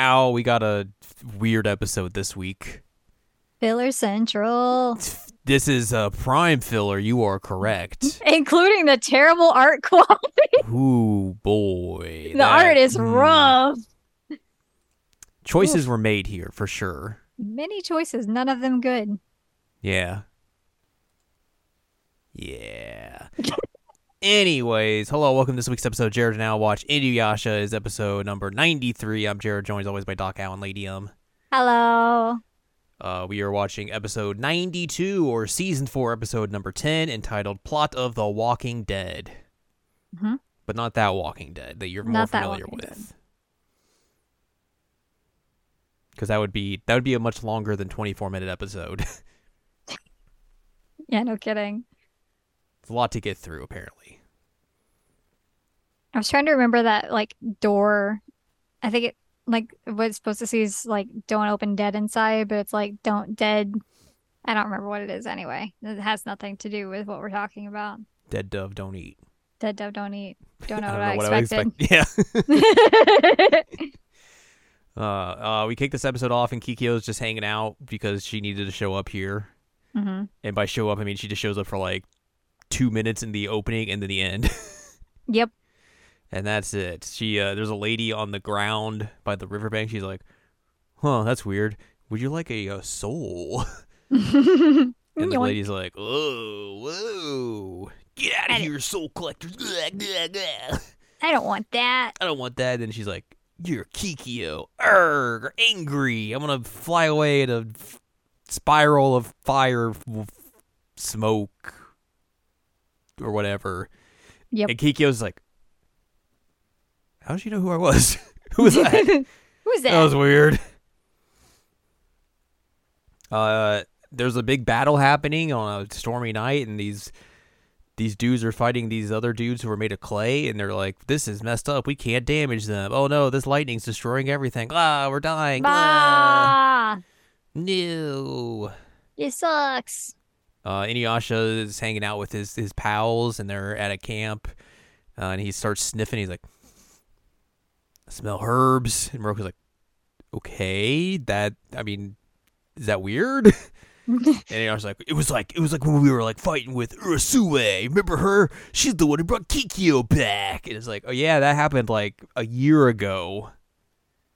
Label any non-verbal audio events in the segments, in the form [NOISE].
Ow, we got a weird episode this week. Filler Central. This is a prime filler. You are correct. [LAUGHS] Including the terrible art [LAUGHS] quality. Ooh, boy. the that- art is mm. rough. Choices were made here for sure. Many choices, none of them good. Yeah. Yeah. [LAUGHS] Anyways, hello, welcome to this week's episode of Jared Now Watch. Inuyasha is episode number 93. I'm Jared, joined as always by Doc Allen Lady Um. Hello. Uh, we are watching episode 92 or season 4, episode number 10, entitled Plot of the Walking Dead. Mhm. But not that Walking Dead that you're more Not that familiar with. Because that would be that would be a much longer than 24 minute episode. [LAUGHS] Yeah, no kidding. It's a lot to get through, apparently. I was trying to remember that like door. I think it like what it's supposed to see is like don't open dead inside, but it's like don't dead. I don't remember what it is anyway. It has nothing to do with what we're talking about. Dead dove don't eat. Dead dove don't eat. [LAUGHS] Don't know I what don't I, know expected. what I expect. Yeah. [LAUGHS] [LAUGHS] Uh, uh, we kick this episode off, and Kikyo's just hanging out because she needed to show up here. hmm And by show up, I mean she just shows up for like two minutes in the opening and then the end, [LAUGHS] Yep. and that's it. She uh, there's a lady on the ground by the riverbank. She's like, "Huh, that's weird. Would you like a, uh soul?" [LAUGHS] [LAUGHS] And the lady's like, "Oh, whoa, get out of here, soul collectors!" I I don't want that. I don't want that. And she's like, "You're Kikyo, erg, angry. I'm gonna fly away in a f- spiral of fire, f- smoke, or whatever." Yep. And Kikyo's like, "How did you know who I was? [LAUGHS] who was that? [LAUGHS] Who's that? that was weird." Uh, there's a big battle happening on a stormy night, and these these dudes are fighting these other dudes who are made of clay, and they're like, "This is messed up. We can't damage them. Oh no, this lightning's destroying everything. Ah, we're dying. Ah, bah! no." It sucks. Uh, Inuyasha is hanging out with his his pals, and they're at a camp, uh, and he starts sniffing. He's like, "I smell herbs," and Miroku's like, "Okay, that I mean, is that weird?" [LAUGHS] And I was like, it was like it was like when we were like fighting with Urasue. Remember her? She's the one who brought Kikyo back. And it's like, oh yeah, that happened like a year ago.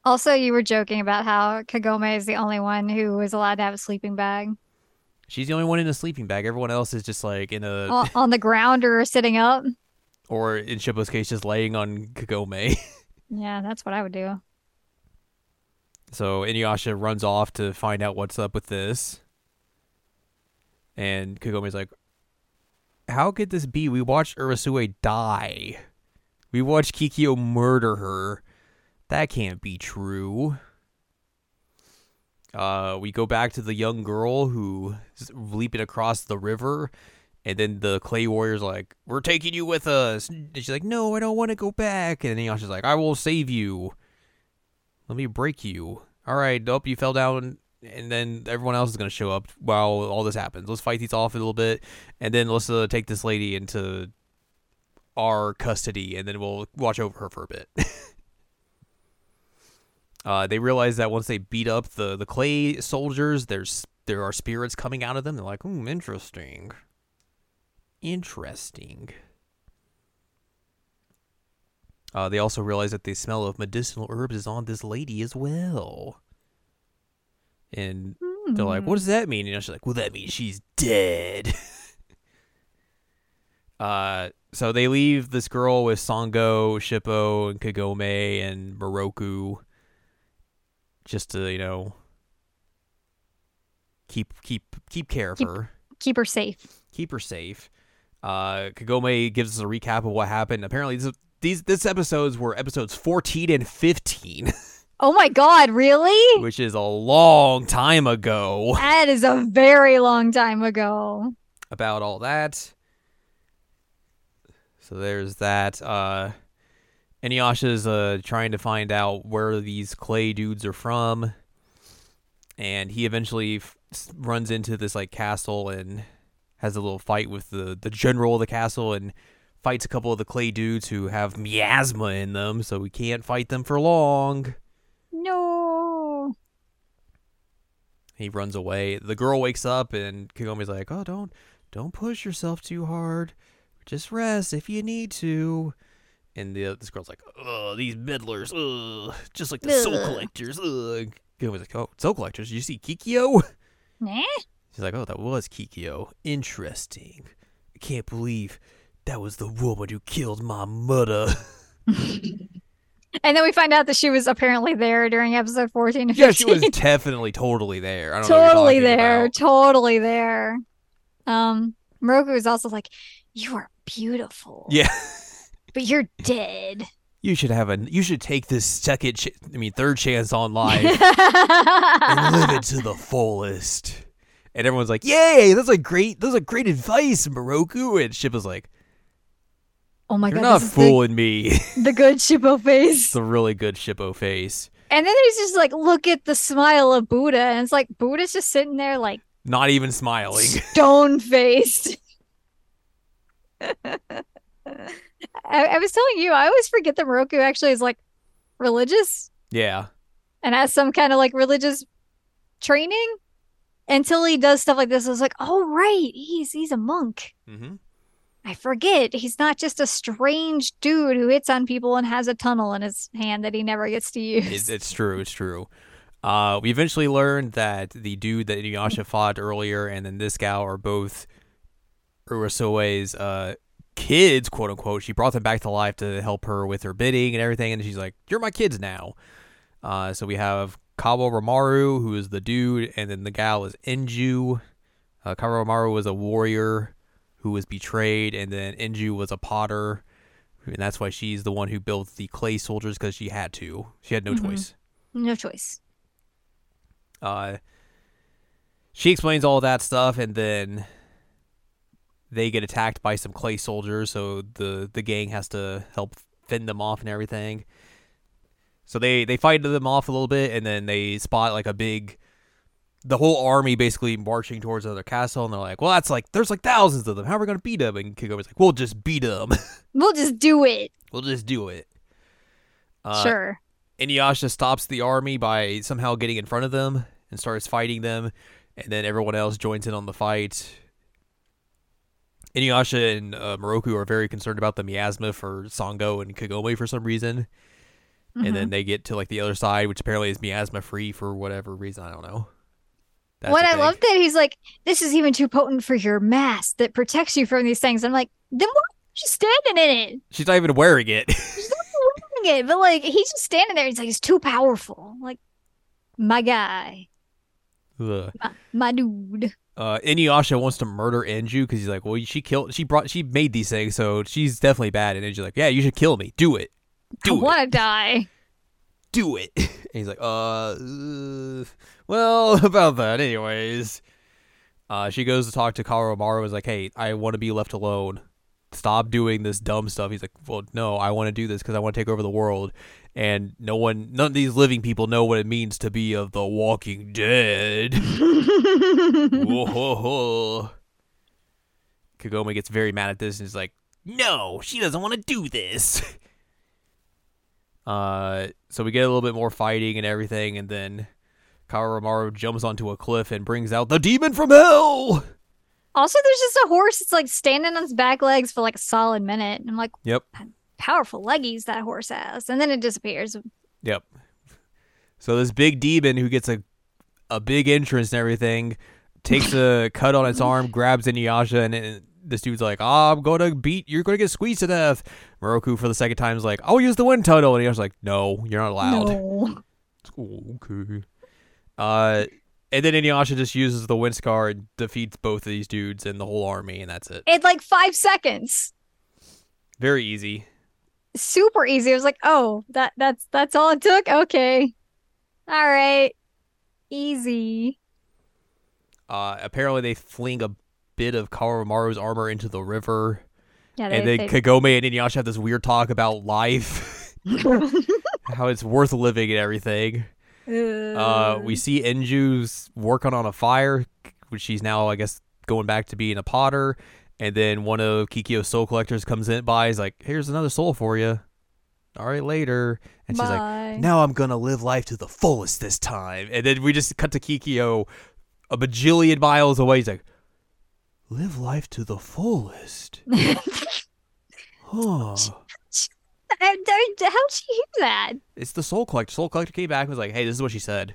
Also, you were joking about how Kagome is the only one who is allowed to have a sleeping bag She's the only one in a sleeping bag. Everyone else is just like in a, on, [LAUGHS] on the ground or sitting up. or in Shippo's case, just laying on Kagome. [LAUGHS] Yeah, that's what I would do. so Inuyasha runs off to find out what's up with this. And Kagome's like, how could this be? We watched Urasue die. We watched Kikyo murder her. That can't be true. Uh, we go back to the young girl who's leaping across the river, and then the clay warrior's like, "We're taking you with us." And she's like, "No, I don't want to go back." And then Yasha's like, "I will save you. Let me break you." All right, nope, you fell down, and then everyone else is gonna show up while all this happens. Let's fight these off a little bit, and then let's uh, take this lady into our custody, and then we'll watch over her for a bit. [LAUGHS] Uh, they realize that once they beat up the, the clay soldiers, there's there are spirits coming out of them. They're like, hmm, interesting. Interesting. Uh, they also realize that the smell of medicinal herbs is on this lady as well. And they're like, what does that mean? And she's like, well, that means she's dead. [LAUGHS] uh, so they leave this girl with Sango, Shippo, and Kagome, and Miroku just to you know keep keep keep care of Keep- her, Keep her safe. keep her safe. Uh, Kagome gives us a recap of what happened. Apparently, this, these this episodes were episodes fourteen and fifteen. [LAUGHS] Oh my god, really? which is a long time ago. That is a very long time ago. About all that. So there's that. Uh, Inuyasha's uh trying to find out where these clay dudes are from, and he eventually f- runs into this like castle and has a little fight with the the general of the castle and fights a couple of the clay dudes who have miasma in them, so we can't fight them for long. No. He runs away. The girl wakes up and Kagome's like, "Oh, don't don't push yourself too hard. Just rest if you need to." And the this girl's like, "Ugh, these meddlers, ugh, just like the soul collectors." Ugh. Kagome's like, "Oh, soul collectors? Did you see Kikyo?" Nah. She's like, "Oh, that was Kikyo. Interesting. I can't believe that was the woman who killed my mother." [LAUGHS] And then we find out that she was apparently there during episode 14 and 15. yeah, she was definitely totally there. I don't totally there. about. Totally there. Um, Miroku is also like, You are beautiful. Yeah. But you're dead. You should have a. You should take this second. Ch- I mean, third chance on life [LAUGHS] and live it to the fullest. And everyone's like, "Yay! That's like great. That's are great advice, Miroku." And Ship is like, oh my god. "You're not this is fooling me." the, [LAUGHS] the good Shippo face. it's a really good Shippo face. And then he's just like, look at the smile of Buddha. And it's like, Buddha's just sitting there like Not even smiling. stone faced. [LAUGHS] I, I was telling you, I always forget that Miroku actually is like religious yeah. and has some kind of like religious training until he does stuff like this. I was like, oh right, he's he's a monk. Mm-hmm. I forget he's not just a strange dude who hits on people and has a tunnel in his hand that he never gets to use. It's, it's true. It's true. Uh, we eventually learned that the dude that Inuyasha fought earlier and then this gal are both Urasue's uh, kids, quote unquote. She brought them back to life to help her with her bidding and everything, and she's like, "You're my kids now." Uh, so we have Kawaramaru, who is the dude, and then the gal is Enju. Uh, Kawaramaru was a warrior who was betrayed, and then Enju was a potter, and that's why she's the one who built the clay soldiers because she had to. She had no Mhm. choice. no choice. Uh, she explains all that stuff, and then they get attacked by some clay soldiers. So the the gang has to help fend them off and everything. So they they fight them off a little bit, and then they spot like a big, the whole army basically marching towards another castle, and they're like, "Well, that's like there's like thousands of them. How are we gonna beat them?" And Kagome's like, "We'll just beat them. [LAUGHS] We'll just do it. we'll just do it." Uh, sure. Inuyasha stops the army by somehow getting in front of them and starts fighting them, and then everyone else joins in on the fight. Inuyasha and uh, Miroku are very concerned about the miasma for Sango and Kagome for some reason, Mhm. and then they get to like the other side, which apparently is miasma free for whatever reason. I don't know. That's what I love that he's like, this is even too potent for your mask that protects you from these things. I'm like, then why are you standing in it? She's not even wearing it. [LAUGHS] She's not wearing it, but like he's just standing there. He's like, it's too powerful. Like, my guy, my, my dude. Uh, Inuyasha wants to murder Enju because he's like, well, she killed, she brought, she made these things, so she's definitely bad. And Enju's like, yeah, you should kill me. Do it. I [LAUGHS] Do it. want to die. do it. And he's like, uh, uh, well, [LAUGHS] about that, anyways. Uh, she goes to talk to Karomaru and is like, hey, I want to be left alone. Stop doing this dumb stuff. He's like, well, no, I want to do this because I want to take over the world. And no one, none of these living people know what it means to be of the walking dead. [LAUGHS] Whoa. Ho, ho. Kagome gets very mad at this and is like, "No, she doesn't want to do this." Uh, so we get a little bit more fighting and everything, and then Kawamaru jumps onto a cliff and brings out the demon from hell. also, there's just a horse that's like standing on its back legs for like a solid minute. And I'm like, Yep, powerful leggies that horse has. And then it disappears. yep. So this big demon who gets a a big entrance and everything takes a [LAUGHS] cut on its arm, grabs Inuyasha, and, and this dude's like, "Ah, I'm gonna beat. You're gonna get squeezed to death." Miroku for the second time is like, "I'll use the wind tunnel," and Inuyasha's like, "No, you're not allowed." No. Oh, okay. Uh, and then Inuyasha just uses the wind scar and defeats both of these dudes and the whole army, and that's it. In like five seconds. Very easy. Super easy. I was like, oh, that that's that's all it took? Okay. All right. Easy. Uh, apparently they fling a bit of Kawamaru's armor into the river, Yeah, and then Kagome and Inuyasha have this weird talk about life, [LAUGHS] how it's worth living and everything. Uh, we see Enju's working on a fire, which she's now, I guess, going back to being a potter. And then one of Kikyo's soul collectors comes in by, is like, "Here's another soul for you." All right, later. And she's like, now I'm gonna live life to the fullest this time. And then we just cut to Kikyo a bajillion miles away. He's like, live life to the fullest. [LAUGHS] Huh. I don't- How'd she hear that? It's the Soul Collector. Soul Collector came back and was like, hey, this is what she said.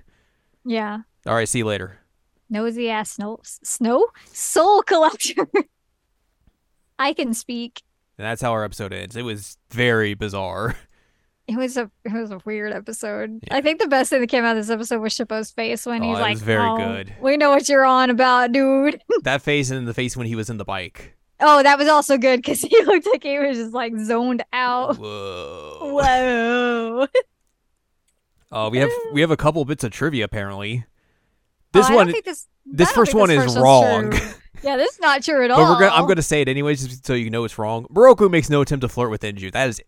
Yeah. All right, see you later. Nosy ass snow snow soul collector. [LAUGHS] I can speak. And that's how our episode ends. It was very bizarre. [LAUGHS] It was a it was a weird episode. Yeah. I think the best thing that came out of this episode was Shippo's face when Oh, he's like, was very "Oh, good." We know what you're on about, dude." [LAUGHS] that face and the face when he was in the bike. Oh, that was also good because [LAUGHS] he looked like he was just like zoned out. Whoa. Whoa. Uh, we have we have a couple bits of trivia apparently. This Oh, I one, don't think this, this first think one this is wrong. [LAUGHS] yeah, this is not true at but all. we're gonna, I'm going to say it anyways, just so you know it's wrong. Miroku makes no attempt to flirt with Enju. That is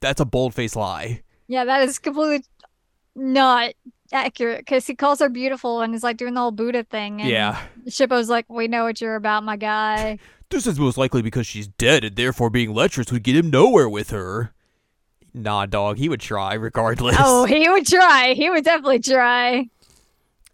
that's a bold faced lie. Yeah, that is completely not accurate because he calls her beautiful and is like doing the whole Buddha thing. And Yeah, Shippo's like, we know what you're about, my guy. [LAUGHS] this is most likely because she's dead, and therefore being lecherous would get him nowhere with her. Nah, dog, he would try regardless. oh, he would try. He would definitely try.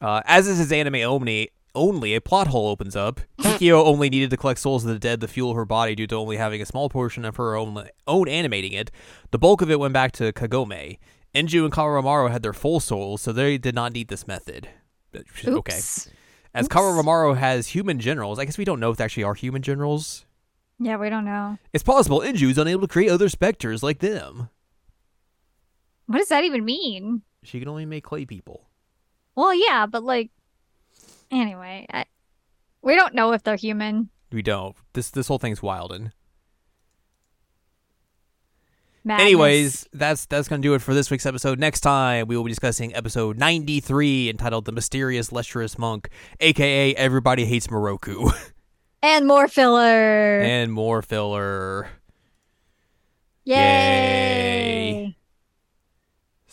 Uh, as is his anime only, only a plot hole opens up. [LAUGHS] Kikyo only needed to collect souls of the dead to fuel her body due to only having a small portion of her own own animating it. The bulk of it went back to Kagome. Enju and Kawamaro had their full souls, so they did not need this method. Okay. As Oops. Has human generals, I guess we don't know if they actually are human generals. Yeah, we don't know. It's possible Enju is unable to create other specters like them. What does that even mean? She can only make clay people. Well, yeah, but like, anyway, I, we don't know if they're human. We don't. This this whole thing's wildin'. Madness. Anyways, that's that's gonna do it for this week's episode. Next time we will be discussing episode ninety three entitled "The Mysterious Lecherous Monk," aka "Everybody Hates Miroku," [LAUGHS] and more filler. and more filler. Yay! Yay.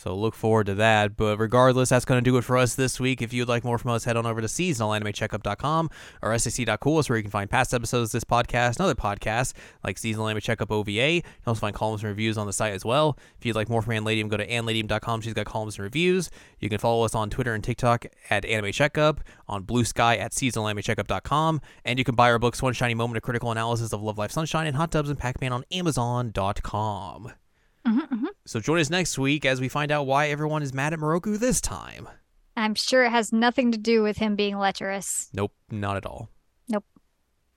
So look forward to that. But regardless, that's going to do it for us this week. If you'd like more from us, head on over to seasonalanimecheckup.com or sac.cool. Where you can find past episodes of this podcast and other podcasts like Seasonal Anime Checkup OVA. You can also find columns and reviews on the site as well. If you'd like more from Anne Ladyem, go to anneladyem.com. She's got columns and reviews. You can follow us on Twitter and TikTok at Anime Checkup, on Blue Sky at seasonalanimecheckup.com, and you can buy our books One Shiny Moment, a critical analysis of Love Live Sunshine, and Hot Tubs and Pac-Man on Amazon.com. Mhm, mhm. So join us next week as we find out why everyone is mad at Miroku this time. I'm sure it has nothing to do with him being lecherous. Nope, not at all.